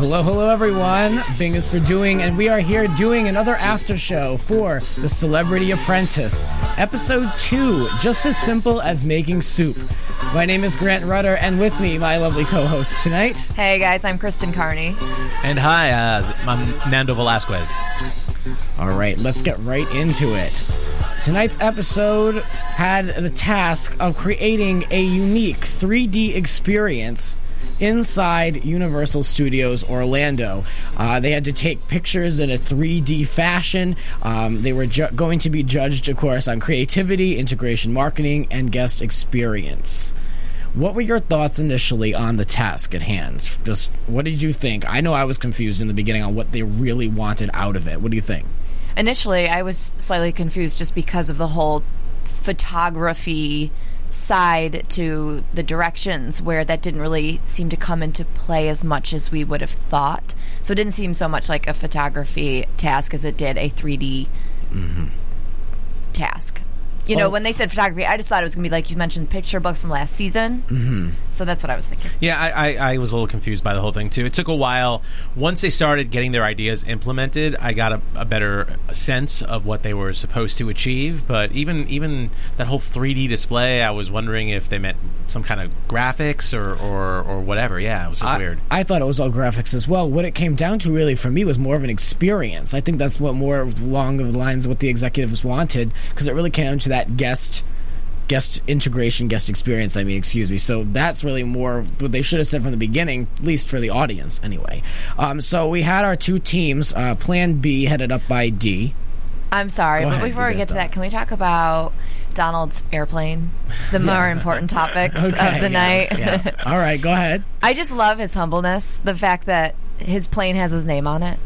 Hello, hello, everyone. Bing is for doing, and we are here doing another after show for The Celebrity Apprentice, episode two, just as simple as making soup. My name is Grant Rudder, and with me, my lovely co-hosts tonight. Hey guys, I'm Kristen Carney. And hi, uh, I'm Nando Velasquez. All right, let's get right into it. Tonight's episode had the task of creating a unique 3D experience inside Universal Studios Orlando. Uh, they had to take pictures in a 3D fashion. Um, they were ju- going to be judged, of course, on creativity, integration marketing, and guest experience. What were your thoughts initially on the task at hand? Just what did you think? I know I was confused in the beginning on what they really wanted out of it. What do you think? Initially, I was slightly confused just because of the whole photography side to the directions where that didn't really seem to come into play as much as we would have thought. So it didn't seem so much like a photography task as it did a 3D mm-hmm. task. You know, Well- when they said photography, I just thought it was going to be like you mentioned, picture book from last season. Mm-hmm. So that's what I was thinking. Yeah, I, I, I was a little confused by the whole thing too. It took a while. Once they started getting their ideas implemented, I got a, a better sense of what they were supposed to achieve. But even even that whole 3D display, I was wondering if they meant some kind of graphics or, or, or whatever. Yeah, it was just I, weird. I thought it was all graphics as well. What it came down to really for me was more of an experience. I think that's what more along the lines of what the executives wanted because it really came down to that guest guest integration, guest experience. I mean, excuse me. So that's really more what they should have said from the beginning, at least for the audience, anyway. Um, so we had our two teams. Uh, Plan B headed up by Dee. I'm sorry, Go but ahead, before we get to that. that, can we talk about Donald's airplane? The more important topics of the yes, night. yeah. All right, go ahead. I just love his humbleness. The fact that his plane has his name on it.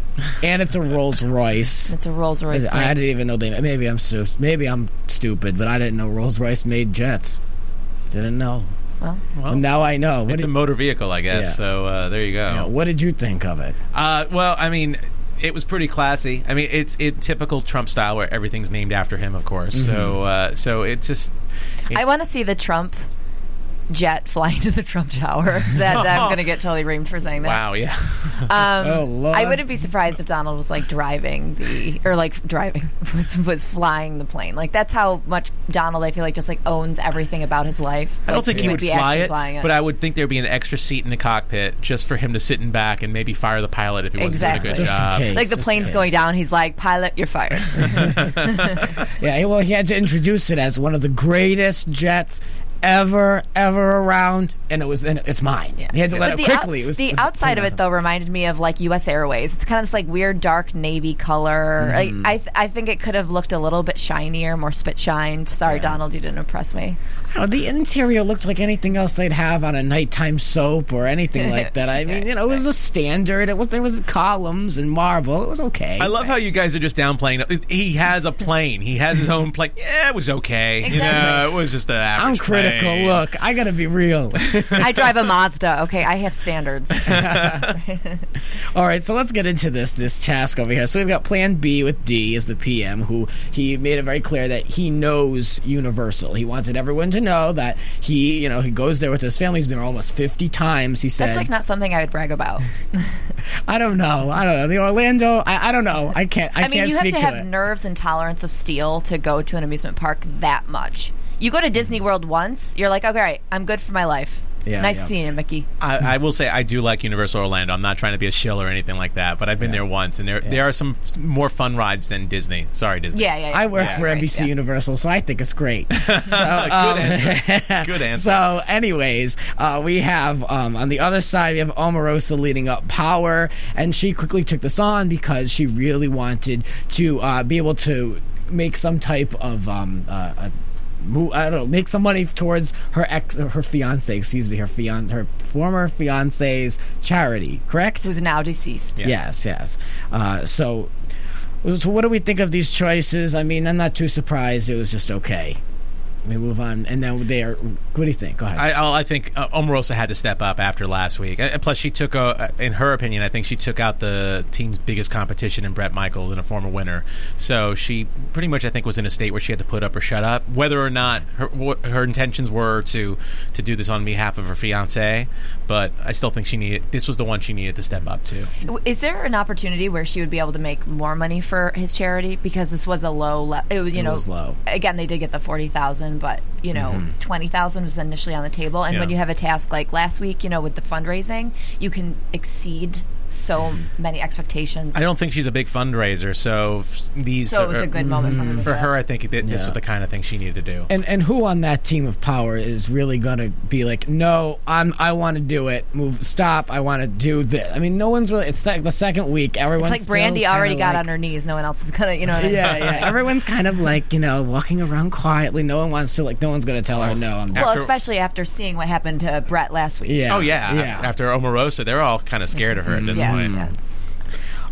And it's a Rolls Royce. It's a Rolls Royce I plane. didn't even know they. Maybe I'm stu- maybe I'm stupid, but I didn't know Rolls Royce made jets. Didn't know. well, Well, now I know. What It's a motor vehicle, I guess. Yeah. So uh, there you go. yeah, what did you think of it? Uh, well, I mean, it was pretty classy. I mean, it's it typical Trump style where everything's named after him, of course. Mm-hmm. So uh, so it's just. I want to see the Trump jet flying to the Trump Tower. that, that I'm going to get totally reamed for saying that. Wow, yeah. Um, Oh, Lord. I wouldn't be surprised if Donald was like driving the or like driving was was flying the plane. Like that's how much Donald I feel like just like owns everything about his life. I don't think he would be fly it, flying it. but I would think there'd be an extra seat in the cockpit just for him to sit in back and maybe fire the pilot if he wasn't Exactly. doing a good Just in job. case. like the Just plane's in going down, he's like, "Pilot, you're fired." Yeah, well, he had to introduce it as one of the greatest jets ever, ever around, and it was, and it's mine. He had to let But it the out- quickly. it was the it was- outside of it though reminded me of like U.S. Airways. It's kind of this like weird dark navy color. Mm-hmm. I, th- I think it could have looked a little bit shinier, more spit shined. Sorry, Donald, you didn't impress me. Oh, the interior looked like anything else they'd have on a nighttime soap or anything like that. I mean, you know, it was a standard. It was there was columns and marble. It was okay. I love how you guys are just downplaying. it. He has a plane. He has his own plane. Yeah, it was okay. You know, it was just an I'm critical. Plane. Look, I gotta be real. I drive a Mazda. Okay, I have standards. All right, so let's get into this this task over here. So we've got Plan B with Dee as the PM, who he made it very clear that he knows Universal. He wanted everyone to know that he, you know, he goes there with his family. He's been there almost fifty times. He said, That's like not something I would brag about. "I don't know, I don't know." The Orlando, I, I don't know. I can't. I, I mean, can't you have speak to have it. nerves and tolerance of steel to go to an amusement park that much. You go to Disney World once, you're like, okay, all right, I'm good for my life. Yeah, nice yeah. seeing you, Mickey. I, I will say I do like Universal Orlando. I'm not trying to be a shill or anything like that, but I've been there once, and there there are some f- more fun rides than Disney. Sorry, Disney. Yeah, yeah. yeah. I work Yeah, for right, NBC yeah. Universal, so I think it's great. So, Good um, answer. Good answer. So, anyways, uh, we have um, on the other side we have Omarosa leading up Power, and she quickly took this on because she really wanted to uh, be able to make some type of um, uh, a mo- I don't know, make some money towards her ex, her fiance, excuse me, her fian, her former fiance's charity. Correct? Who's now deceased. Yes, yes. Uh, so, so, what do we think of these choices? I mean, I'm not too surprised. It was just okay. We move on, and then they are. What do you think? Go ahead. I, I I think uh, Omarosa had to step up after last week. And plus, she took, a, in her opinion, I think she took out the team's biggest competition in Bret Michaels and a former winner. So she pretty much, I think, was in a state where she had to put up or shut up. Whether or not her wh- her intentions were to to do this on behalf of her fiance, but I still think she needed. This was the one she needed to step up to. Is there an opportunity where she would be able to make more money for his charity because this was a low, le- it, was, you know, was low. Again, they did get the forty thousand, but you know, twenty thousand was initially on the table. And when Mm-hmm. You have a task like last week, you know, with the fundraising, you can exceed so many expectations. I don't think she's a big fundraiser, so f- these so it was are- a good moment for her. Mm, for her. I think that this Yeah. was the kind of thing she needed to do. and and who on that team of power is really gonna be like, no, I'm I want to do it. Move, stop. I want to do this. I mean, no one's really. It's like the second week. Everyone's It's like Brande already kinda got like, on her knees. No one else is gonna, you know. What I mean? Yeah, yeah. Everyone's kind of like you know walking around quietly. No one wants to like. No one's gonna tell her no. I'm Well, After- especially after seeing what happened to Bret last week. Yeah. Oh yeah, Yeah. After Omarosa, they're all kind of scared of her at mm-hmm. this yeah, yeah.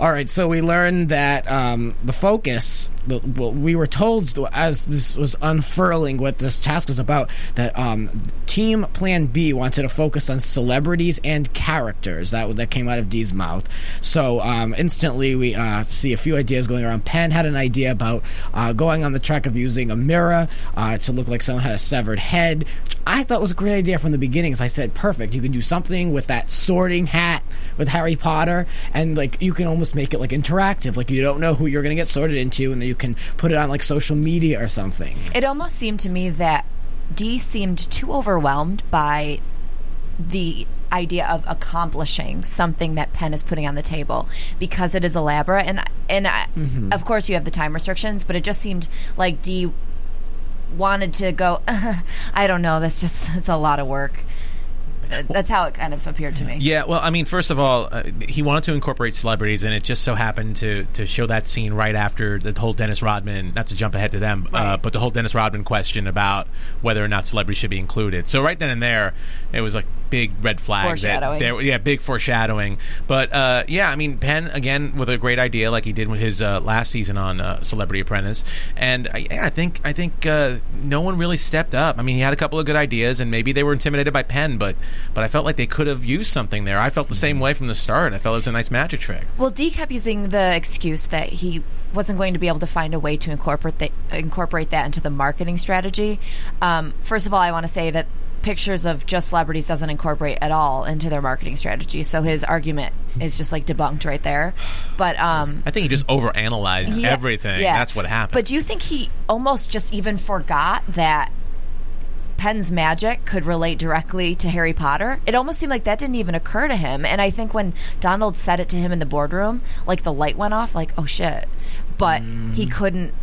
All right, so we learned that um, the focus, well, we were told as this was unfurling what this task was about, that um, Team Plan B wanted to focus on celebrities and characters. That that came out of Dee's mouth. So um, instantly we uh, see a few ideas going around. Penn had an idea about uh, going on the track of using a mirror uh, to look like someone had a severed head. Which I thought was a great idea from the beginning. So I said, perfect. You can do something with that sorting hat with Harry Potter, and like you can almost make it like interactive. Like you don't know who you're to get sorted into, and then you can put it on like social media or something. It almost seemed to me that Dee seemed too overwhelmed by the idea of accomplishing something that Penn is putting on the table because it is elaborate and and I, Mm-hmm. of course you have the time restrictions, but it just seemed like Dee wanted to go. I don't know. That's just it's a lot of work. Uh, That's how it kind of appeared to me. Yeah, well, I mean, first of all, uh, he wanted to incorporate celebrities, and it just so happened to to show that scene right after the whole Dennis Rodman. Not to jump ahead to them, uh, but the whole Dennis Rodman question about whether or not celebrities should be included. So right then and there, it was like big red flag. Foreshadowing. That there, yeah, big foreshadowing. But uh, yeah, I mean, Penn again with a great idea, like he did with his uh, last season on uh, Celebrity Apprentice, and I, yeah, I think I think uh, no one really stepped up. I mean, he had a couple of good ideas, and maybe they were intimidated by Penn, but but I felt like they could have used something there. I felt the same way from the start. I felt it was a nice magic trick. Well, Dee kept using the excuse that he wasn't going to be able to find a way to incorporate that, incorporate that into the marketing strategy. Um, first of all, I want to say that pictures of just celebrities doesn't incorporate at all into their marketing strategy. So his argument is just like debunked right there. But um, I think he just overanalyzed yeah, everything. yeah. That's what happened. But do you think he almost just even forgot that? Penn's magic could relate directly to Harry Potter. It almost seemed like that didn't even occur to him. And I think when Donald said it to him in the boardroom, like the light went off, like, oh shit. But he couldn't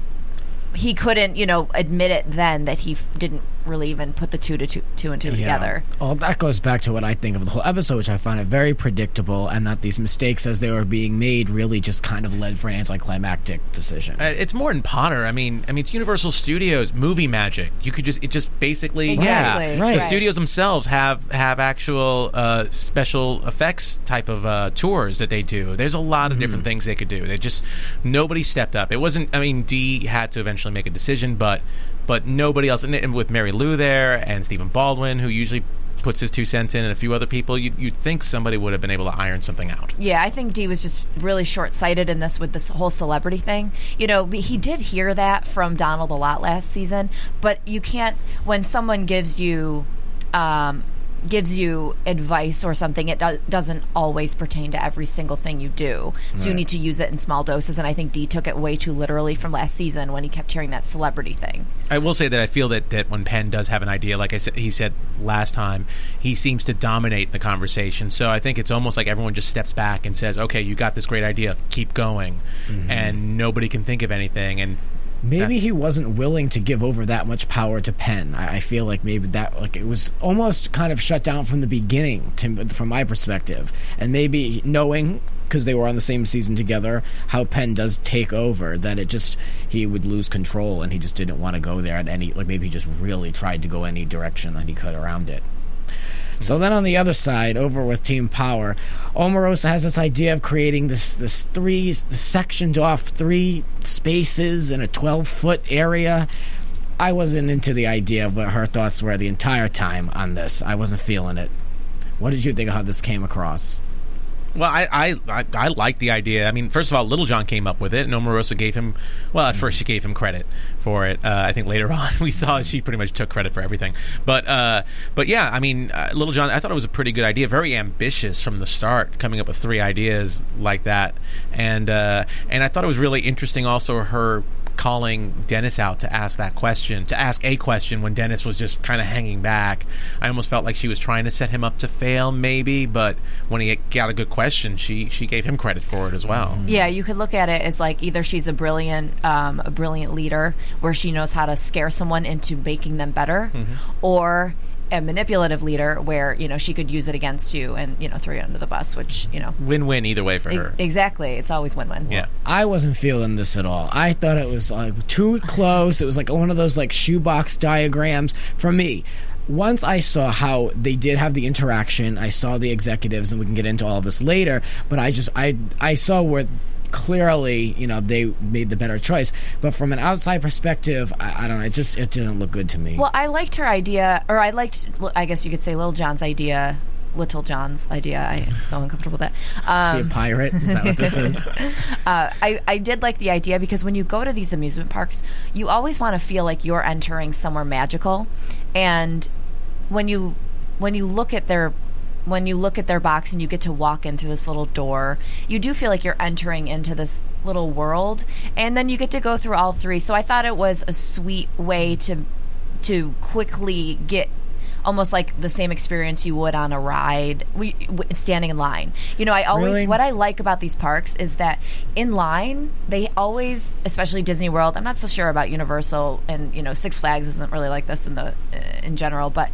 he couldn't, you know, admit it then that he f- didn't really even put the two to two, two and two together. Well, that goes back to what I think of the whole episode, which I found it very predictable, and that these mistakes as they were being made really just kind of led for an anticlimactic decision. Uh, it's more in Potter. I mean, I mean, it's Universal Studios movie magic. You could just it just basically Exactly, yeah. right. The studios themselves have have actual uh, special effects type of uh, tours that they do. There's a lot of Mm-hmm. different things they could do. They just nobody stepped up. It wasn't. I mean, Dee had to eventually make a decision, but but nobody else. And, and with Marilu there and Stephen Baldwin, who usually puts his two cents in, and a few other people, you, you'd think somebody would have been able to iron something out. Yeah, I think Dee was just really short sighted in this with this whole celebrity thing. You know, he did hear that from Donald a lot last season, but you can't, when someone gives you um, gives you advice or something, it do- doesn't always pertain to every single thing you do. So you need to use it in small doses. And I think Dee took it way too literally from last season when he kept hearing that celebrity thing. I will say that I feel that, that when Penn does have an idea, like I said, he said last time, he seems to dominate the conversation. So I think it's almost like everyone just steps back and says, "Okay, you got this great idea, keep going," mm-hmm. and nobody can think of anything. And Maybe That- he wasn't willing to give over that much power to Penn. I, I feel like maybe that like it was almost kind of shut down from the beginning, to, from my perspective, and maybe knowing because they were on the same season together, how Penn does take over, that it just he would lose control and he just didn't want to go there at any like maybe he just really tried to go any direction that he could around it. So then on the other side, over with Team Power, Omarosa has this idea of creating this this three sectioned off three spaces in a twelve foot area. I wasn't into the idea of what her thoughts were the entire time on this. I wasn't feeling it. What did you think of how this came across? Well, I, I, I, like the idea. I mean, first of all, Little John came up with it, and Omarosa gave him. Well, at first she gave him credit for it. Uh, I think later on we saw she pretty much took credit for everything. But, uh, but yeah, I mean, uh, Little John. I thought it was a pretty good idea. Very ambitious from the start, coming up with three ideas like that, and uh, and I thought it was really interesting. Also, her calling Dennis out to ask that question, to ask a question when Dennis was just kind of hanging back. I almost felt like she was trying to set him up to fail, maybe, but when he got a good question, she she gave him credit for it as well. Yeah, you could look at it as like either she's a brilliant, um, a brilliant leader where she knows how to scare someone into making them better, or a manipulative leader where you know she could use it against you and you know throw you under the bus, which you know Win-win either way for e- her. exactly. It's always win-win. Yeah. I wasn't feeling this at all. I thought it was like too close. It was like one of those like shoebox diagrams for me. Once I saw how they did have the interaction, I saw the executives, and we can get into all of this later. But I just I I saw where clearly you know they made the better choice. But from an outside perspective, I, I don't know. It just it didn't look good to me. Well, I liked her idea, or I liked, I guess you could say, Little John's idea. Little John's idea. I am so uncomfortable with that. Is he Um, a pirate? Is that what this is? uh, I, I did like the idea because when you go to these amusement parks, you always want to feel like you're entering somewhere magical, and when you when you look at their when you look at their box and you get to walk in through this little door, you do feel like you're entering into this little world, and then you get to go through all three. So I thought it was a sweet way to to quickly get almost like the same experience you would on a ride we, standing in line you know i always Really? what i like about these parks is that in line they always especially disney world i'm not so sure about universal and you know six flags isn't really like this in the in general but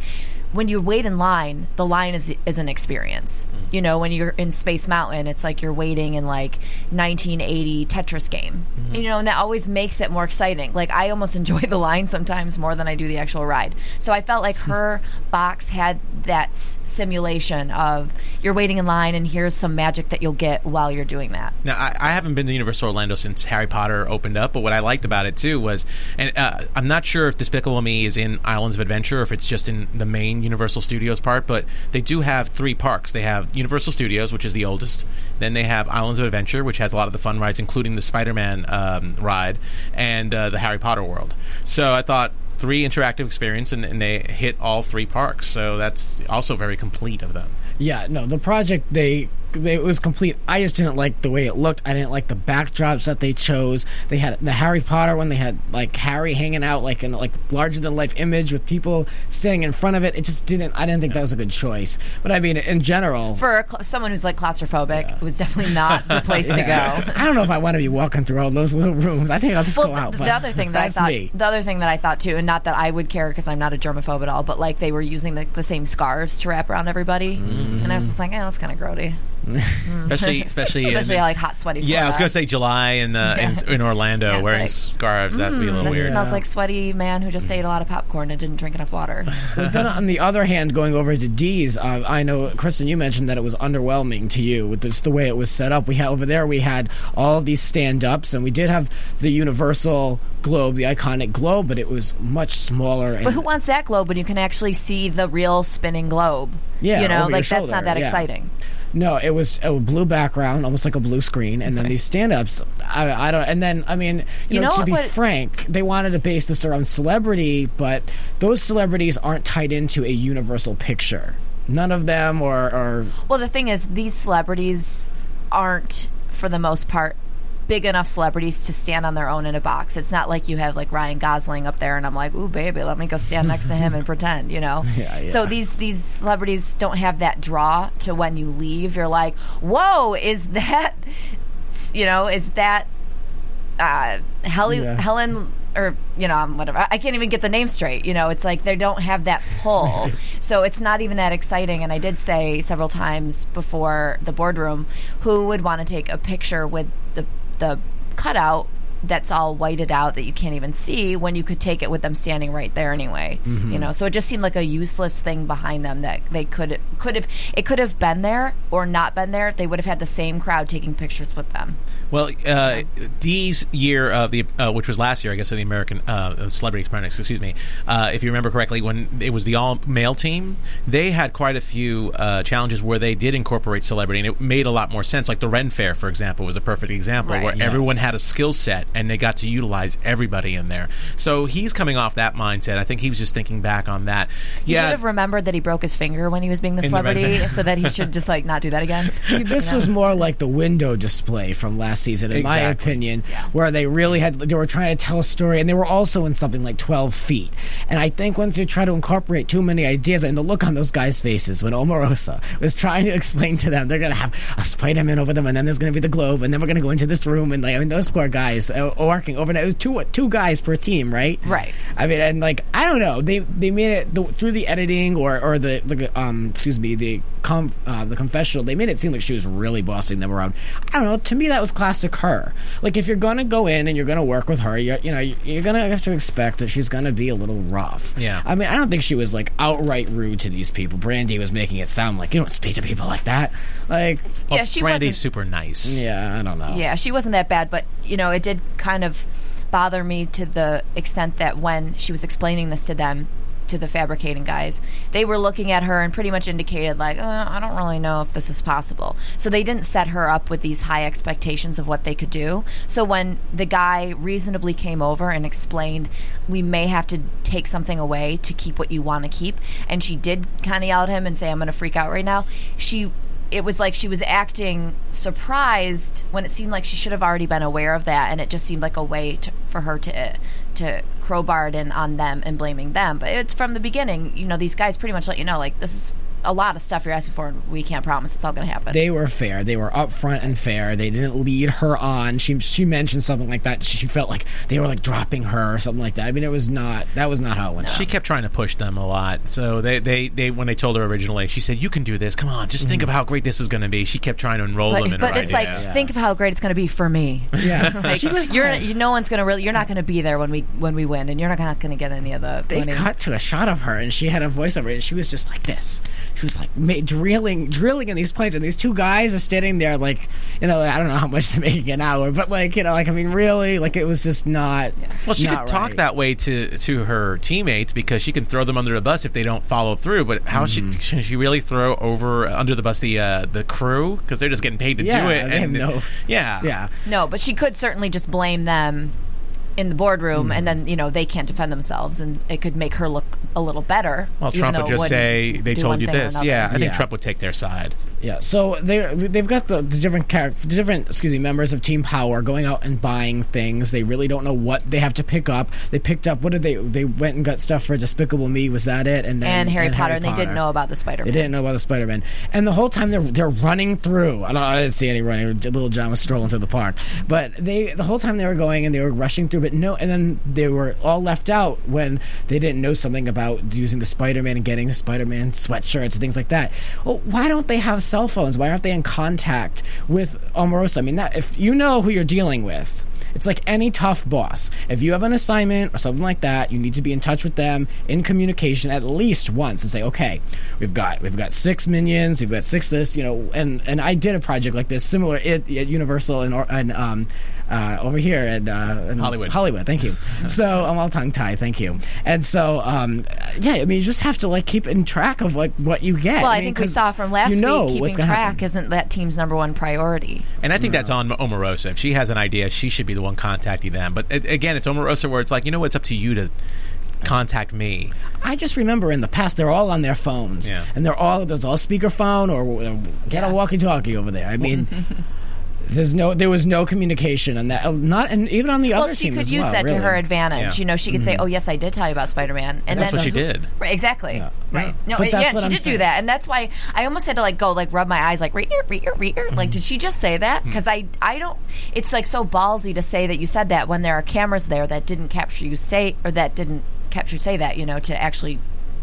when you wait in line, the line is is an experience. You know, when you're in Space Mountain, it's like you're waiting in like 1980 Tetris game. You know, and that always makes it more exciting. Like I almost enjoy the line sometimes more than I do the actual ride. So I felt like her box had that s- simulation of you're waiting in line and here's some magic that you'll get while you're doing that. Now, I, I haven't been to Universal Orlando since Harry Potter opened up, but what I liked about it too was, and uh, I'm not sure if Despicable Me is in Islands of Adventure or if it's just in the main Universal Studios part, but they do have three parks. They have Universal Studios, which is the oldest. Then they have Islands of Adventure, which has a lot of the fun rides, including the Spider-Man um, ride and uh, the Harry Potter world. So I thought three interactive experience, and, and they hit all three parks. So that's also very complete of them. Yeah, no, the project they, they it was complete. I just didn't like the way it looked. I didn't like the backdrops that they chose. They had the Harry Potter one. They had like Harry hanging out like in like larger than life image with people standing in front of it. It just didn't. I didn't think that was a good choice. But I mean, in general, For cl- someone who's like claustrophobic, it was definitely not the place to go. I don't know if I want to be walking through all those little rooms. I think I'll just Well, go out. the, the other thing that I thought, me. the other thing that I thought too, and not that I would care because I'm not a germaphobe at all, but like they were using the, the same scarves to wrap around everybody, and I was just like, eh, that's kind of grody, Especially, especially, in- especially like hot sweaty. Yeah, I was going to say July in, uh, Yeah. in in Orlando Yeah, wearing like, scarves. That'd be a little That weird. smells like sweaty man who just ate a lot of popcorn and didn't drink enough water. But then on the other hand, going over to Dee's, uh, I know Kristen, you mentioned that it was underwhelming to you with just the way it was set up. We had over there, we had all of these stand-ups, and we did have the Universal globe, the iconic globe, but it was much smaller. And But who wants that globe when you can actually see the real spinning globe? Yeah, you know, like that's not that yeah. exciting. No, it was a blue background, almost like a blue screen, and then these stand-ups. I, I don't. And then I mean, you, You know, know to be frank, they wanted to base this around celebrity, but those celebrities aren't tied into a universal picture. none of them, or, or Well, the thing is, these celebrities aren't, for the most part, big enough celebrities to stand on their own in a box. It's not like you have like Ryan Gosling up there, and I'm like, "Ooh, baby, let me go stand next to him and pretend," you know. Yeah, yeah. So these these celebrities don't have that draw to when you leave. You're like, "Whoa, is that?" You know, is that uh, Heli- Yeah. Helen or you know whatever I can't even get the name straight. You know, it's like they don't have that pull, so it's not even that exciting. And I did say several times before the boardroom, who would want to take a picture with the the cutout that's all whited out that you can't even see when you could take it with them standing right there anyway. You know, so it just seemed like a useless thing behind them that they could could have it could have been there or not been there. They would have had the same crowd taking pictures with them. Well, uh, Dee's year of the, uh, which was last year, I guess, of the American uh, Celebrity Apprentice. Excuse me. Uh, if you remember correctly, when it was the all male team, they had quite a few uh, challenges where they did incorporate celebrity, and it made a lot more sense. Like the Ren Fair, for example, was a perfect example Right. where Yes. everyone had a skill set and they got to utilize everybody in there. So he's coming off that mindset. I think he was just thinking back on that. He yeah, should have remembered that he broke his finger when he was being the In the celebrity, van. so that he should just like not do that again. See, this was more like the window display from last season, in my Exactly. opinion, where they really had they were trying to tell a story, and they were also in something like twelve feet. And I think once you try to incorporate too many ideas, and the look on those guys' faces when Omarosa was trying to explain to them, they're gonna have a Spider-Man over them, and then there's gonna be the globe, and then we're gonna go into this room, and like I mean, those poor guys working overnight. It was two two guys per team, right? Right. I mean, and like I don't know, they they made it the, through the editing or or the, the um excuse me the com uh, the confessional. They made it seem like she was really bossing them around. I don't know. To me, that was classic her. Like if you're gonna go in and you're gonna work with her, you're, you know you're gonna have to expect that she's gonna be a little rough. Yeah. I mean, I don't think she was like outright rude to these people. Brande was making it sound like you don't speak to people like that. Like yeah, she Brande's wasn't. super nice. yeah, I don't know. Yeah, she wasn't that bad, but you know, it did kind of bother me to the extent that when she was explaining this to them, to the fabricating guys, they were looking at her and pretty much indicated like, uh, I don't really know if this is possible. So they didn't set her up with these high expectations of what they could do. So when the guy reasonably came over and explained, we may have to take something away to keep what you want to keep, and she did kind of yell at him and say, I'm going to freak out right now. She it was like she was acting surprised when it seemed like she should have already been aware of that, and it just seemed like a way to, for her to to crowbar it in on them and blaming them. But it's from the beginning, you know, these guys pretty much let you know, like this is a lot of stuff you're asking for, and we can't promise it's all going to happen. They were fair. They were upfront and fair. They didn't lead her on. She she mentioned something like that. She felt like they were like dropping her or something like that. I mean, it was not. That was not how it went. She down. kept trying to push them a lot. So they, they, they when they told her originally, she said, "You can do this. Come on, just think mm-hmm. of how great this is going to be." She kept trying to enroll them but in but her it's idea. like, think of how great it's going to be for me. Yeah, Like, she was. you're, like- you, no one's going to really. You're not going to be there when we when we win, and you're not going to get any of the they money. cut to a shot of her and she had a voiceover and she was just like this. She was like ma- drilling, drilling in these planes, and these two guys are standing there like, you know, I don't know how much they're making an hour, but like, you know, like I mean, really, like it was just not. Well, she not could talk right. that way to to her teammates because she can throw them under the bus if they don't follow through. But how Mm-hmm. she can she really throw over under the bus the uh, the crew because they're just getting paid to Yeah, do it? they have no- yeah, Yeah, No, but she could certainly just blame them in the boardroom, Mm-hmm. and then you know they can't defend themselves, and it could make her look a little better. Well, Trump would just say they told you this. Yeah, I think Yeah. Trump would take their side. Yeah, so they they've got the, the different character, the different excuse me members of Team Power going out and buying things. They really don't know what they have to pick up. They picked up what did they? They went and got stuff for Despicable Me. Was that it? And then and Harry Potter, and they didn't know about the Spider They didn't know about the Spider Man, and the whole time they're they're running through. I don't. I didn't see any running. Little John was strolling through the park, but they the whole time they were going and they were rushing through. But no, and then they were all left out when they didn't know something about using the Spider Man and getting the Spider Man sweatshirts and things like that. Well, why don't they have cell phones? Why aren't they in contact with Omarosa? I mean, that if you know who you're dealing with. It's like any tough boss. If you have an assignment or something like that, you need to be in touch with them in communication at least once and say, "Okay, we've got we've got six minions, we've got six this, you know." And and I did a project like this similar at, at Universal and and um uh, over here at uh, in Hollywood. Hollywood, thank you. so I'm all tongue tied, thank you. And so um yeah, I mean you just have to like keep in track of like what you get. Well, I, mean, think we saw from last you know week, keeping track happen. isn't that team's number one priority. And I think that's on Omarosa. If she has an idea, she should be the one contacting them. But it, again, it's Omarosa where it's like, you know, what, it's up to you to contact me. I just remember in the past they're all on their phones, Yeah. and they're all there's all speakerphone or uh, get a walkie-talkie over there. I mean, there's no there was no communication on that. Not and even on the other. Well, she could as use well, that to her advantage. Yeah. You know, she could say, "Oh, yes, I did tell you about Spider-Man," and That's then what she did. Right, exactly. Yeah. Right. No, But it- yeah, she I'm did saying. do that, and that's why I almost had to like go like rub my eyes, like right here, right here, right here. Mm-hmm. Like, did she just say that? Because I, I don't. It's like so ballsy to say that you said that when there are cameras there that didn't capture you say or that didn't capture say that. You know, to actually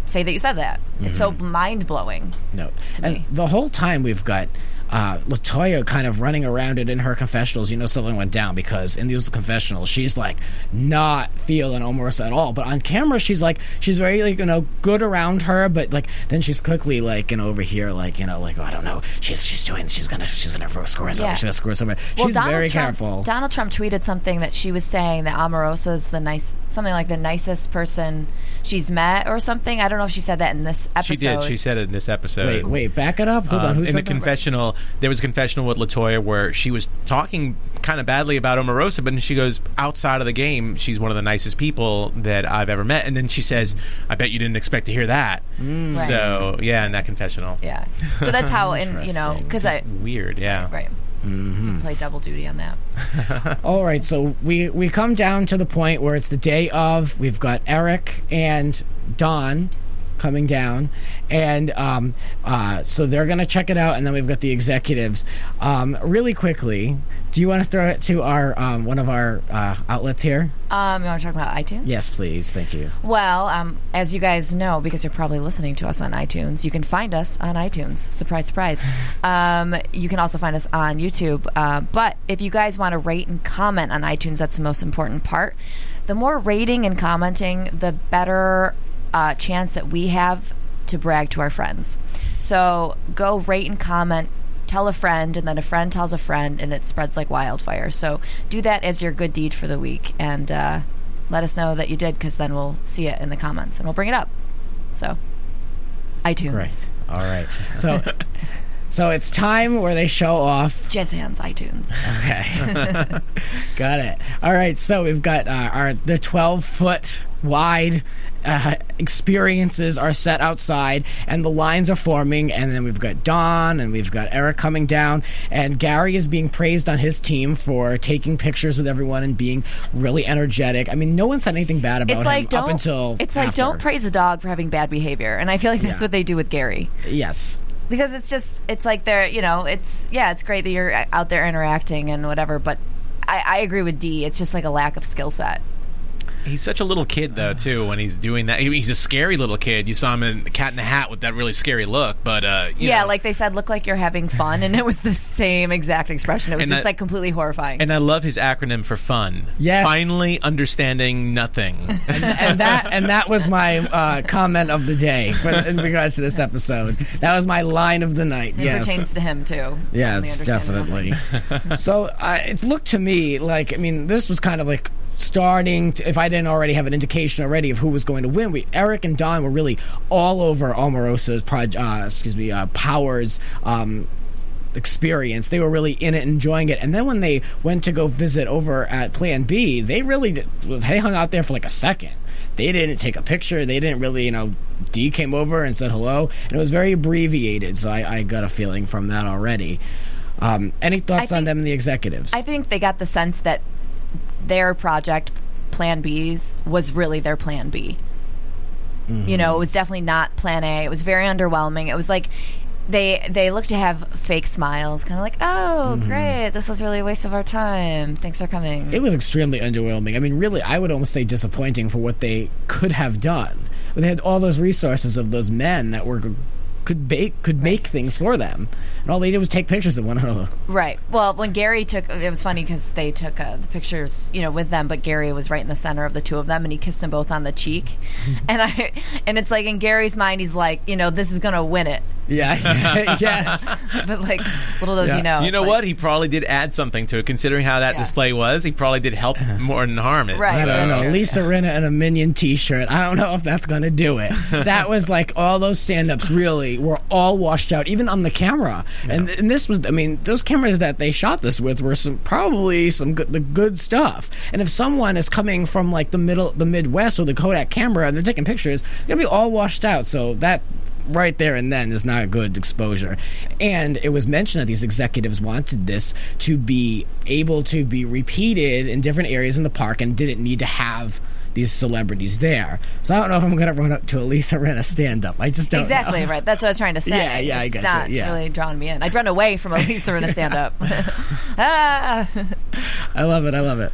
say that you said that. It's so Mm-hmm. mind blowing. No, to and me. the whole time we've got uh, La Toya kind of running around it in her confessionals. You know, something went down because in these confessionals, she's like not feeling Omarosa at all. But on camera, she's like she's very like you know good around her, but like then she's quickly like you know over here like you know like oh, I don't know she's she's doing she's gonna she's gonna score us Yeah. she's gonna score us over. Well, she's Donald very Trump, careful. Donald Trump tweeted something that she was saying that Omarosa's the nice, something like the nicest person she's met or something. I don't know if she said that in this episode. She did. She said it in this episode. wait, wait, back it up. Hold on, Um, who in the that? confessional, there was a confessional with La Toya where she was talking kind of badly about Omarosa, but then she goes outside of the game. She's one of the nicest people that I've ever met, and then she says, "I bet you didn't expect to hear that." Mm. Right. So yeah, in that confessional, Yeah. So that's how, in you know, because I weird. Yeah, right. Mm-hmm. Play double duty on that. All right, so we we come down to the point where it's the day of. We've got Eric and Don coming down, and um, uh, so they're gonna check it out, and then we've got the executives. Um, really quickly, do you want to throw it to our um, one of our uh, outlets here? Um, you want to talk about iTunes? Yes, please. Thank you. Well, um, as you guys know, because you're probably listening to us on iTunes, you can find us on iTunes. Surprise, surprise. Um, you can also find us on YouTube. Uh, but if you guys want to rate and comment on iTunes, that's the most important part. The more rating and commenting, the better uh, chance that we have to brag to our friends. So go rate and comment. Tell a friend, and then a friend tells a friend, and it spreads like wildfire. So do that as your good deed for the week, and uh, let us know that you did, because then we'll see it in the comments and we'll bring it up. So, iTunes, Great. All right. So, so it's time where they show off Jazz Hands, iTunes. Okay. got it. All right. So we've got uh, our the 12 foot wide uh, experiences are set outside, and the lines are forming. And then we've got Don and we've got Eric coming down, and Gary is being praised on his team for taking pictures with everyone and being really energetic. I mean, no one said anything bad about It's him like up don't. until it's like don't praise a dog for having bad behavior, and I feel like that's Yeah. what they do with Gary. Yes. Because it's just it's like they're you know it's yeah it's great that you're out there interacting and whatever but I, I agree with Dee. It's just like a lack of skill set He's such a little kid though too. When he's doing that, he's a scary little kid. You saw him in Cat in the Hat with that really scary look. But uh, you yeah know. like they said look like you're having fun and it was the same exact expression it was And just I- like completely horrifying And I love his acronym for fun. Yes. Finally understanding nothing. and that and that was my uh, comment of the day for, in regards to this episode. That was my line of the night. it yes. pertains to him too Yes, definitely. so uh, it looked to me like I mean this was kind of like starting. To, if I didn't already have an indication already of who was going to win, we Eric and Don were really all over Omarosa's proj- uh, excuse me uh, powers. Um, experience. They were really in it enjoying it. And then when they went to go visit over at plan b they really did, they hung out there for like a second. They didn't take a picture. They didn't really you know d came over and said hello. And it was very abbreviated so i, I got a feeling from that already. Um, any thoughts on them and the executives? I think they got the sense that their project, Plan B's, was really their Plan B. You know, it was definitely not Plan A. It was very underwhelming. It was like they they looked to have fake smiles, kind of like, "Oh, mm-hmm. great! This was really a waste of our time. Thanks for coming." it was extremely underwhelming i mean really i would almost say disappointing for what they could have done they had all those resources of those men that were could make could make things for them and all they did was take pictures of one another Right. Well, when Gary took, it was funny because they took uh, the pictures, you know, with them, but Gary was right in the center of the two of them, and he kissed them both on the cheek. and I, and it's like in Gary's mind, he's like, you know, this is gonna win it. Yeah. yes. but like little does Yeah. he know. You it's know like- what? He probably did add something to it, considering how that Yeah. display was. He probably did help uh-huh. more than harm it. Right. I don't that's know. true. Lisa Rinna in a Minion T-shirt. I don't know if that's going to do it. that was like all those stand-ups really were all washed out, even on the camera. And, and this was, I mean, those cameras that they shot this with were some probably some good, the good stuff. And if someone is coming from like the middle, the Midwest with a Kodak camera and they're taking pictures, they're gonna be all washed out. So that right there and then is not a good exposure. And it was mentioned that these executives wanted this to be able to be repeated in different areas in the park and didn't need to have these celebrities there. So I don't know if I'm going to run up to Elisa Lisa Rinna stand up. I just don't Exactly know. right. That's what I was trying to say. Yeah, yeah, I it's gotcha, not yeah. really drawing me in. I'd run away from Elisa Lisa a stand up. ah. I love it. I love it.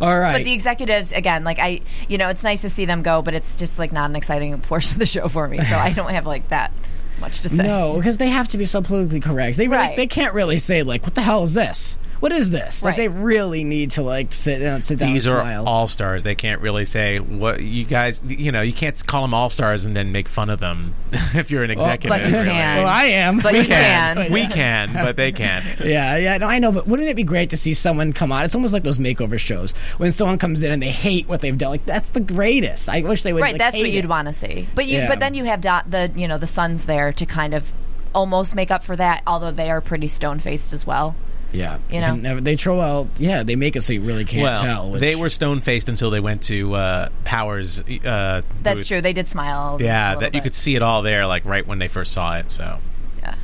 All right. But the executives, again, like I, you know, it's nice to see them go, but it's just like not an exciting portion of the show for me. So I don't have like that much to say. no, because they have to be so politically correct. They really, Right. they can't really say like, "What the hell is this? What is this?" Like Right. they really need to like sit down, sit down, These and are all stars. They can't really say what you guys. You know, you can't call them all stars and then make fun of them if you're an executive. but you really. can. well, I am. But you can. We can, but they can't. Yeah, yeah, no, I know, but wouldn't it be great to see someone come on? It's almost like those makeover shows when someone comes in and they hate what they've done. Like that's the greatest. I wish they would. right, like, that's hate what you'd want to see. But you, Yeah. but then you have dot, the, you know, the sons there to kind of almost make up for that. Although they are pretty stone faced as well. Yeah, You know? never- they throw out. Yeah, they make it so you really can't well, tell. which- they were stone faced until they went to uh, Powers. Uh, That's booth. true. They did smile. Yeah, little that you could see it all there, like right when they first saw it. So Yeah.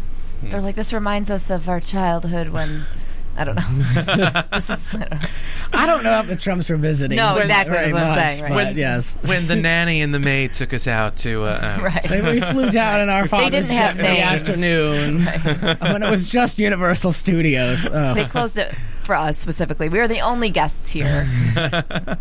Hmm. They're like, this reminds us of our childhood when. I don't know. this is. I don't know. I don't know if the Trumps were visiting. No, very exactly, that's what I'm much, saying, right. When- yes. when the nanny and the maid took us out to, uh, uh, Right. Maybe we flew down in our father's didn't have jet in the names. afternoon when it was just Universal Studios. Oh. They closed it for us specifically. We were the only guests here.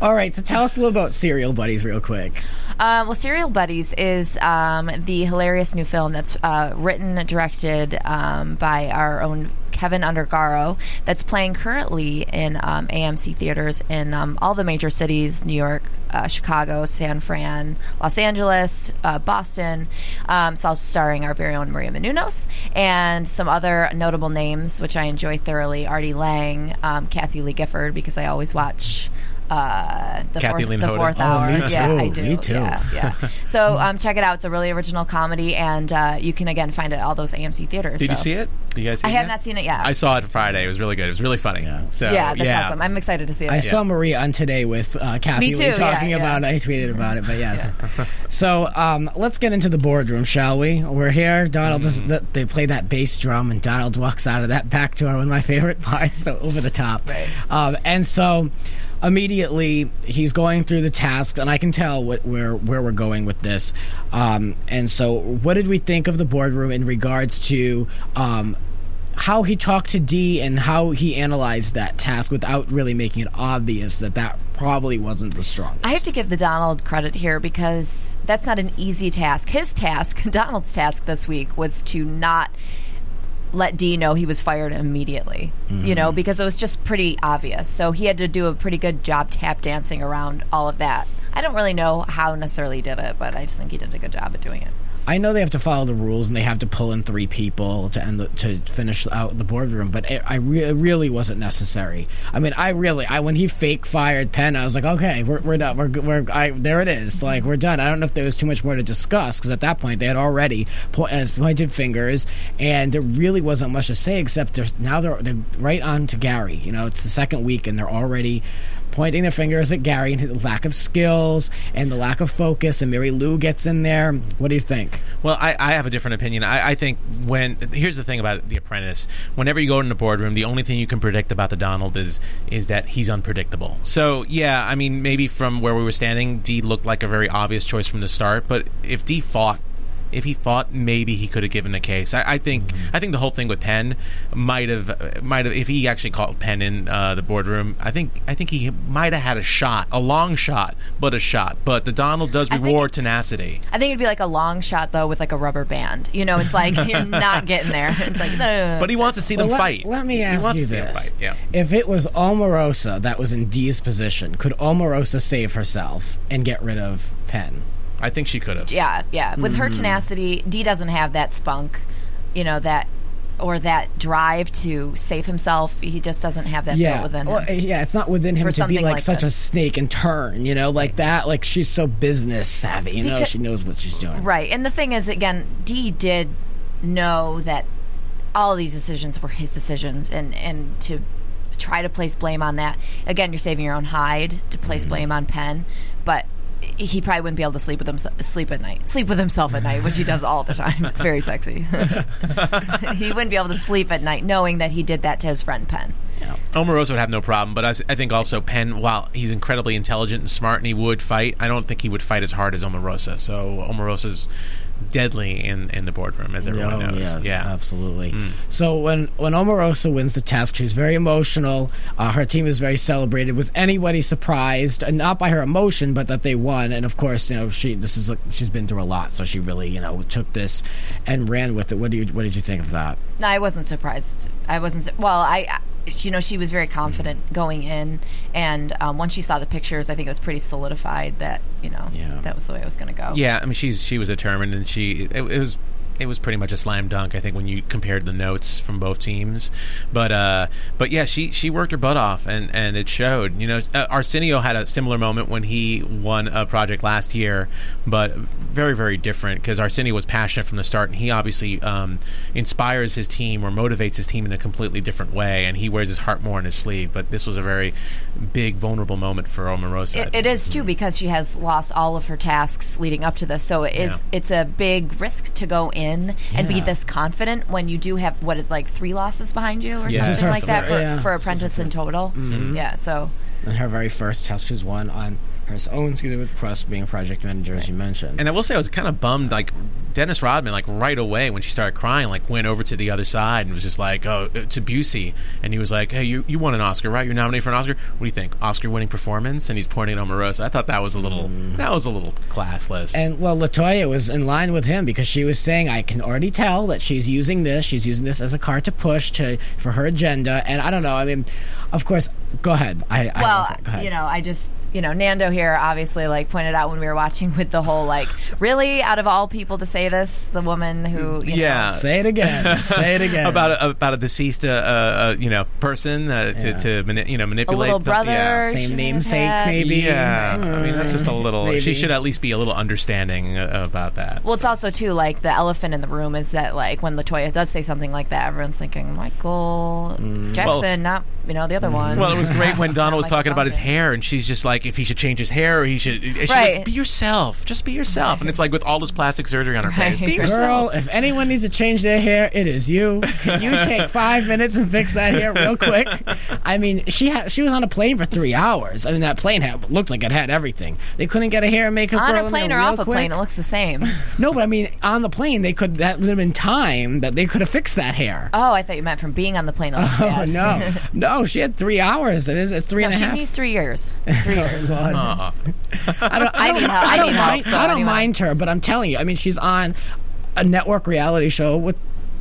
All right, so tell us a little about Serial Buddies, real quick. Um, well, Serial Buddies is um, the hilarious new film that's uh, written, and directed um, by our own Kevin Undergaro. That's playing currently in um, AMC theaters in um, all the major cities: New York, uh, Chicago, San Fran, Los Angeles, uh, Boston. Um, it's also starring our very own Maria Menounos and some other notable names, which I enjoy thoroughly: Artie Lange, um, Kathie Lee Gifford, because I always watch. Uh, the Kathy fourth, Lee the Hoden. fourth Oh, hour. me Yeah, I do. me too. Yeah, yeah. So um, check it out. It's a really original comedy, and uh, you can again find it at all those AMC theaters. did you see it? You guys? I have yet? not seen it yet. I saw it Friday. It was really good. It was really funny. Yeah. So yeah, that's yeah. awesome. I'm excited to see it. I saw Maria on today with uh, Kathy Me Lee too, talking yeah, yeah. about it. I tweeted about it, but yes. so um, let's get into the boardroom, shall we? We're here. Donald, does, Mm-hmm. they play that bass drum, and Donald walks out of that back door. One of my favorite parts, so over the top. Right. Um, and so immediately he's going through the tasks, and I can tell what, where where we're going with this. Um, and so, what did we think of the boardroom in regards to? Um, how he talked to Dee and how he analyzed that task without really making it obvious that that probably wasn't the strongest. I have to give the Donald credit here because that's not an easy task. His task, Donald's task this week, was to not let Dee know he was fired immediately. You know, mm-hmm. because it was just pretty obvious. So he had to do a pretty good job tap dancing around all of that. I don't really know how necessarily he did it, but I just think he did a good job at doing it. I know they have to follow the rules and they have to pull in three people to end the, to finish out the boardroom, but it, I re- it really wasn't necessary. I mean, I really, I when he fake fired Penn, I was like, okay, we're, we're done. We're, we're I, there. It is. Like we're done. I don't know if there was too much more to discuss because at that point they had already po- pointed fingers, and there really wasn't much to say except now they're they're right on to Gary. You know, it's the second week and they're already pointing their fingers at Gary and the lack of skills and the lack of focus. And Marilu gets in there. What do you think? Well, I, I have a different opinion. I, I think when here's the thing about The Apprentice: whenever you go in the boardroom, the only thing you can predict about the Donald is is that he's unpredictable. So yeah, I mean, maybe from where we were standing, Dee looked like a very obvious choice from the start. But if Dee fought. If he fought, maybe he could have given a case. I, I think. I think the whole thing with Penn might have, might have. If he actually called Penn in uh, the boardroom, I think. I think he might have had a shot, a long shot, but a shot. But the Donald does I think- reward tenacity. I think it'd be like a long shot though with like a rubber band. You know, it's like you're not getting there. It's like, "Ugh." But he wants to see them Well, let, fight. Let me He ask wants you to see them this: fight, Yeah. If it was Omarosa that was in Dee's position, could Omarosa save herself and get rid of Penn? I think she could have. Yeah, yeah. With Mm-hmm. her tenacity, Dee doesn't have that spunk, you know, that or that drive to save himself. He just doesn't have that yeah, built within Well, him. yeah, it's not within him For to be something like, like such a this. snake and turn, you know, like that. Like she's so business savvy, you know, Because- she knows what she's doing. Right. And the thing is, again, Dee did know that all these decisions were his decisions, and and to try to place blame on that again, you're saving your own hide to place Mm-hmm. blame on Penn, but. He probably wouldn't be able to sleep with himself, sleep at night, sleep with himself at night, which he does all the time. It's very sexy. he wouldn't be able to sleep at night knowing that he did that to his friend Penn. Omarosa would have no problem, but I think also Penn, while he's incredibly intelligent and smart and he would fight, I don't think he would fight as hard as Omarosa. So Omarosa's deadly in, in the boardroom, as everyone Oh, knows. yes, yeah. absolutely. So when when Omarosa wins the task, she's very emotional. Uh, her team is very celebrated. Was anybody surprised, and not by her emotion, but that they won? And of course, you know she this is she's been through a lot, so she really you know took this and ran with it. What do you what did you think of that? No, I wasn't surprised. I wasn't. su- Well, I, I- you know, she was very confident going in, and um, once she saw the pictures, I think it was pretty solidified that you know Yeah. that was the way it was going to go. Yeah, I mean, she's she was determined, and she it, it was it was pretty much a slam dunk. I think when you compared the notes from both teams, but uh, but yeah, she she worked her butt off, and and it showed. You know, uh, Arsenio had a similar moment when he won a project last year, but very very different because Arsenio was passionate from the start, and he obviously um, inspires his team or motivates his team in a completely different way, and he wears his heart more on his sleeve. But this was a very big vulnerable moment for Omarosa. It, it is too because she has lost all of her tasks leading up to this. So it is Yeah. it's a big risk to go in and be this confident when you do have what is like three losses behind you or Yeah. Something like that for, yeah. for This is her apprentice in total. Mm-hmm. Yeah. So And her very first task she's won on own, excuse me, with Press being project manager, as you mentioned. And I will say, I was kind of bummed. Like Dennis Rodman, like right away when she started crying, like went over to the other side and was just like, "Oh, uh, to Busey," and he was like, "Hey, you, you won an Oscar, right? You're nominated for an Oscar. What do you think? Oscar-winning performance?" And he's pointing at Omarosa. I thought that was a little, that was a little classless. And well, La Toya was in line with him because she was saying, "I can already tell that she's using this. She's using this as a card to push to for her agenda." And I don't know. I mean, of course, go ahead. I, I well, go ahead. you know, I just you know Nando here obviously like pointed out when we were watching with the whole like really out of all people to say this, the woman who you yeah, know, say it again. say it again. about a, about a deceased, uh, uh, you know, person uh, to, Yeah. to mani- you know manipulate a manipulate little something. brother, Yeah. Same namesake, maybe. Yeah, I mean that's just a little. She should at least be a little understanding uh, about that. Well, it's also too like the elephant in the room is that like when La Toya does say something like that, everyone's thinking Michael Jackson, Well- not you know the other one. Well, it was great when Donald was Michael talking about his hair, and she's just like, if he should change his hair, or he should. and She's Right. like, be yourself. Just be yourself. And it's like with all this plastic surgery on her face, be Right. yourself. Girl, if anyone needs to change their hair, it is you. Can you take five minutes and fix that hair real quick? I mean, she had she was on a plane for three hours. I mean, that plane had, looked like it had everything. They couldn't get a hair and makeup on girl a in plane there or real off a quick. plane, it looks the same. No, but I mean, on the plane, they could. That would have been time that they could have fixed that hair. Oh, I thought you meant from being on the plane. It looked Oh bad. no, no! She had three hours. It is it's three No, and a she half. needs three years. Three oh, years. God. Aw. I don't. I, I don't. I I don't need help, so I don't anyway. mind her, but I'm telling you. I mean, she's on a network reality show with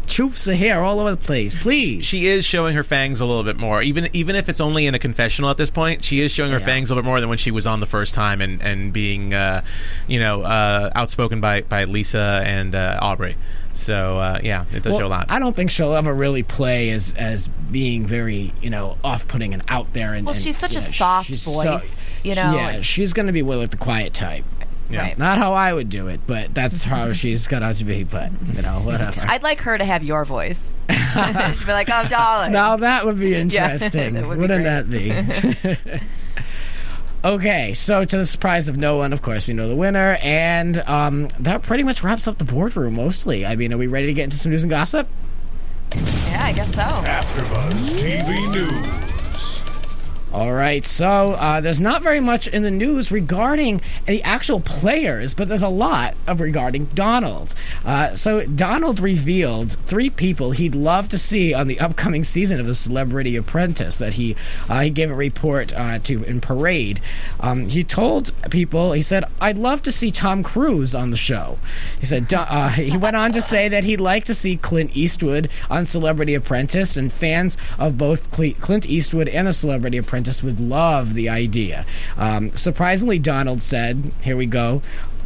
choofs of hair all over the place. Please. She is showing her fangs a little bit more, even even if it's only in a confessional at this point. She is showing her Yeah. fangs a little bit more than when she was on the first time and and being, uh, you know, uh, outspoken by by Lisa and uh, Aubrey. So uh, yeah, it does Well, show a lot. I don't think she'll ever really play as as being very you know off putting and out there. And Well, and, she's such you a know, soft she's voice, you know, Yeah, she's going to be with like the quiet type. Yeah. Right. Not how I would do it, but that's how she's got out to be. But you know, whatever. I'd like her to have your voice. She'd be like, "Oh, darling." Now that would be interesting. that would Wouldn't great. that be? okay, so to the surprise of no one, of course, we know the winner, and um, that pretty much wraps up the boardroom mostly. I mean, are we ready to get into some news and gossip? Yeah, I guess so. AfterBuzz TV News. All right, so uh, there's not very much in the news regarding the actual players, but there's a lot of regarding Donald. Uh, so Donald revealed three people he'd love to see on the upcoming season of The Celebrity Apprentice. That he uh, he gave a report uh, to in Parade. Um, he told people, he said, "I'd love to see Tom Cruise on the show." He said uh, he went on to say that he'd like to see Clint Eastwood on Celebrity Apprentice, and fans of both Clint Eastwood and The Celebrity Apprentice would love the idea. Um, surprisingly, Donald said, "Here we go."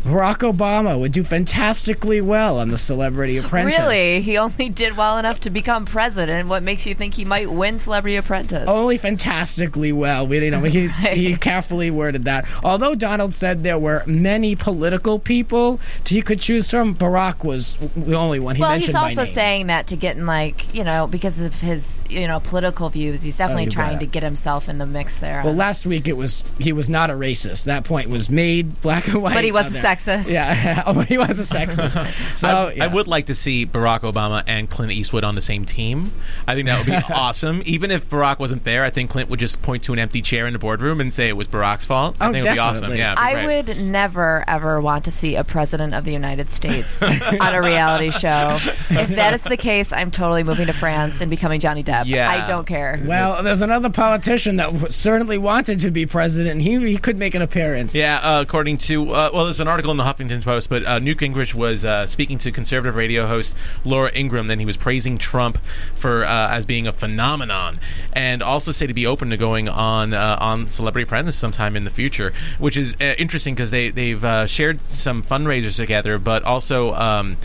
Barack Obama would do fantastically well on The Celebrity Apprentice. Really? He only did well enough to become president. What makes you think he might win Celebrity Apprentice? Only fantastically well. We you know he, he carefully worded that. Although Donald said there were many political people he could choose from, Barack was the only one he well, mentioned he's also saying that to get in, like, you know, because of his, you know, political views. He's definitely Oh, trying to get himself in the mix there. Well, last week it was he was not a racist. That point was made black and white. But he was there. Sexist. Yeah, oh, he was a sexist. So I, yeah. I would like to see Barack Obama and Clint Eastwood on the same team. I think that would be awesome. Even if Barack wasn't there, I think Clint would just point to an empty chair in the boardroom and say it was Barack's fault. I Oh, think it would be awesome. definitely. Yeah, be I great. would never ever want to see a president of the United States on a reality show. If that is the case, I'm totally moving to France and becoming Johnny Depp. Yeah. I don't care. Well, there's another politician that certainly wanted to be president. and He he could make an appearance. Yeah, uh, according to uh, well, there's an article in the Huffington Post, but uh, Newt Gingrich was uh, speaking to conservative radio host Laura Ingraham. Then he was praising Trump for uh, as being a phenomenon, and also say to be open to going on uh, on Celebrity Apprentice sometime in the future, which is uh, interesting because they they've uh, shared some fundraisers together, but also. Um,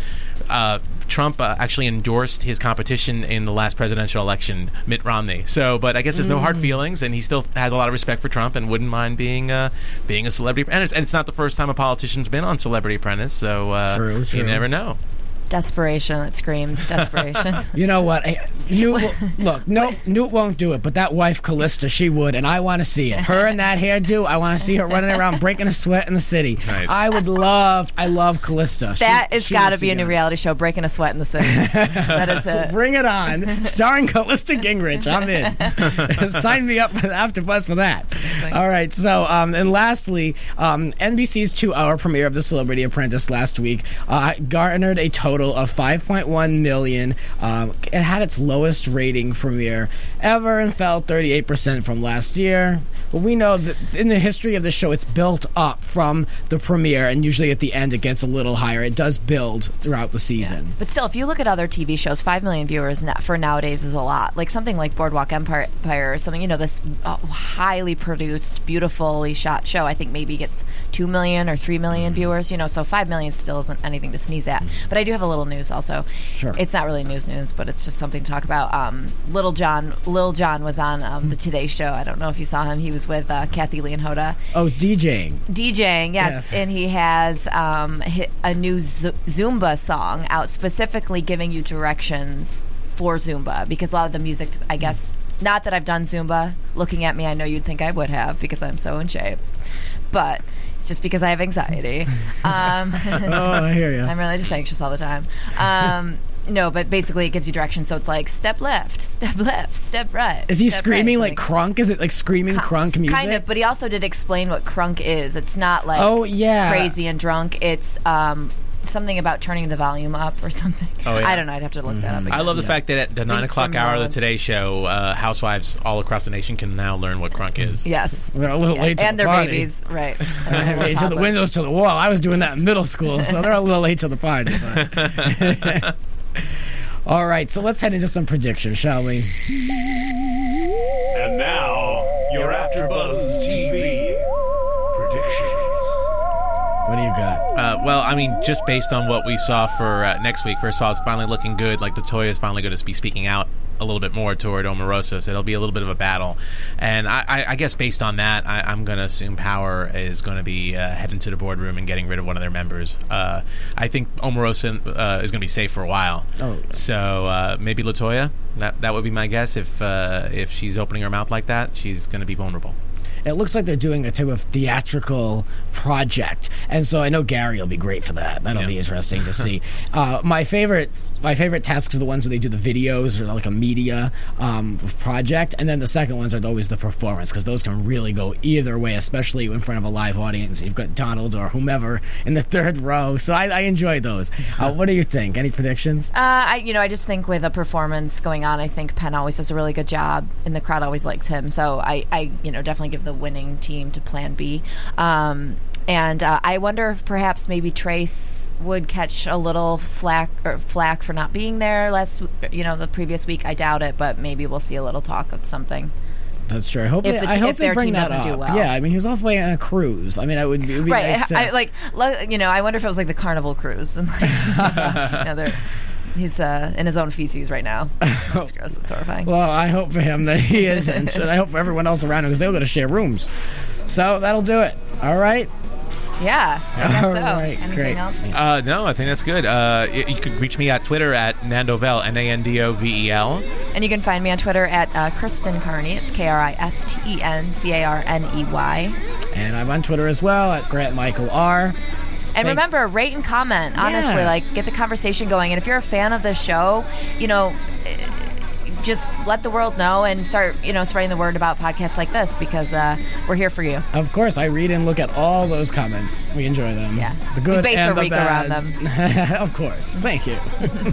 uh, Trump uh, actually endorsed his competition in the last presidential election, Mitt Romney. So, but I guess there's no hard feelings, and he still has a lot of respect for Trump and wouldn't mind being uh, being a celebrity apprentice. And it's not the first time a politician's been on Celebrity Apprentice, so uh, True, true. you never know. Desperation. It screams desperation. You know what? I- Newt, will- look, no, Newt won't do it, but that wife Callista, she would, and I want to see it. Her and that hairdo, I want to see her running around breaking a sweat in the city. Nice. I would love, I love Callista. She- has got to be a new the- reality show, Breaking a Sweat in the City. that is it. Bring it on, starring Callista Gingrich. I'm in. Sign me up for AfterBuzz for that. All right. So, um, and lastly, um, NBC's two-hour premiere of The Celebrity Apprentice last week uh, garnered a total of 5.1 million. Um, it had its lowest rating premiere ever and fell 38% from last year. But we know that in the history of the show, it's built up from the premiere, and usually at the end, it gets a little higher. It does build throughout the season. But still, if you look at other TV shows, five million viewers for nowadays is a lot. Like something like Boardwalk Empire, or something, you know, this uh, highly produced, beautifully shot show. I think maybe gets two million or three million viewers. You know, so five million still isn't anything to sneeze at. But I do have a little news also. Sure. It's not really news news, but it's just something to talk about. Um, Little John, Lil Jon was on um, the Today Show. I don't know if you saw him. He was with uh, Kathie Lee and Hoda. Oh, DJing. DJing, yes, Yeah. and he has um, a new Z- Zumba song out, specifically giving you directions for Zumba because a lot of the music, I guess, not that I've done Zumba. Looking at me, I know you'd think I would have because I'm so in shape, but it's just because I have anxiety. Um, Oh, I hear you. I'm really just anxious all the time. Um, no, but basically it gives you directions. So it's like step left, step left, step right. Is he screaming right, like crunk? Is it like screaming crunk music? Kind of, but he also did explain what crunk is. It's not like Oh, yeah. crazy and drunk. It's um, something about turning the volume up or something. Oh, yeah. I don't know. I'd have to look that up. Again. I love the fact that at the nine o'clock hour of the Today Show, uh, housewives all across the nation can now learn what crunk is. Yes. They're a little late to and the their party. babies, right? Hey, to the windows to the wall. I was doing that in middle school, so they're a little late to the party. but- All right, so let's head into some predictions, shall we? And now, your AfterBuzz TV predictions. What do you got? Uh, well, I mean, just based on what we saw for uh, next week, first of all, it's finally looking good. Like La Toya is finally going to be speaking out a little bit more toward Omarosa, so it'll be a little bit of a battle. And I, I, I guess based on that, I, I'm going to assume Power is going to be uh, heading to the boardroom and getting rid of one of their members. Uh, I think Omarosa uh, is going to be safe for a while. Oh. So uh, maybe La Toya. That that would be my guess. If uh, if she's opening her mouth like that, she's going to be vulnerable. It looks like they're doing a type of theatrical project, and so I know Gary will be great for that. That'll Yeah. be interesting to see. uh, my favorite, my favorite tasks are the ones where they do the videos or like a media um, project, and then the second ones are always the performance because those can really go either way, especially in front of a live audience. You've got Donald or whomever in the third row, so I, I enjoy those. Uh, what do you think? Any predictions? Uh, I, you know, I just think with a performance going on, I think Penn always does a really good job, and the crowd always likes him. So I, I you know, definitely give the winning team to Plan B. Um, and uh, I wonder if perhaps maybe Trace would catch a little slack or flack for not being there last, you know, the previous week. I doubt it, but maybe we'll see a little talk of something. That's true. I hope, If they, the I hope if they their bring team doesn't do well. Yeah, I mean, he's off way on a cruise. I mean, it would, it would be Right, nice to- I, like, you know, I wonder if it was like the Carnival Cruise, and like, you know, they're- he's uh, in his own feces right now. That's gross. That's horrifying. Well, I hope for him that he isn't, and I hope for everyone else around him because they're going to share rooms. So that'll do it. All right. yeah, I guess All so. right, Anything great. else? Uh, no, I think that's good. Uh, y- you can reach me at Twitter at Nandovel, N A N D O V E L. And you can find me on Twitter at uh, Kristen Carney. It's K R I S T E N C A R N E Y. And I'm on Twitter as well at Grant Michael R. And remember, rate and comment. Honestly, Yeah. like get the conversation going. And if you're a fan of the show, you know, eh, just let the world know and start, you know, spreading the word about podcasts like this because uh, we're here for you. Of course, I read and look at all those comments. We enjoy them. Yeah. the We good base and our the week bad. around them. of course. Thank you.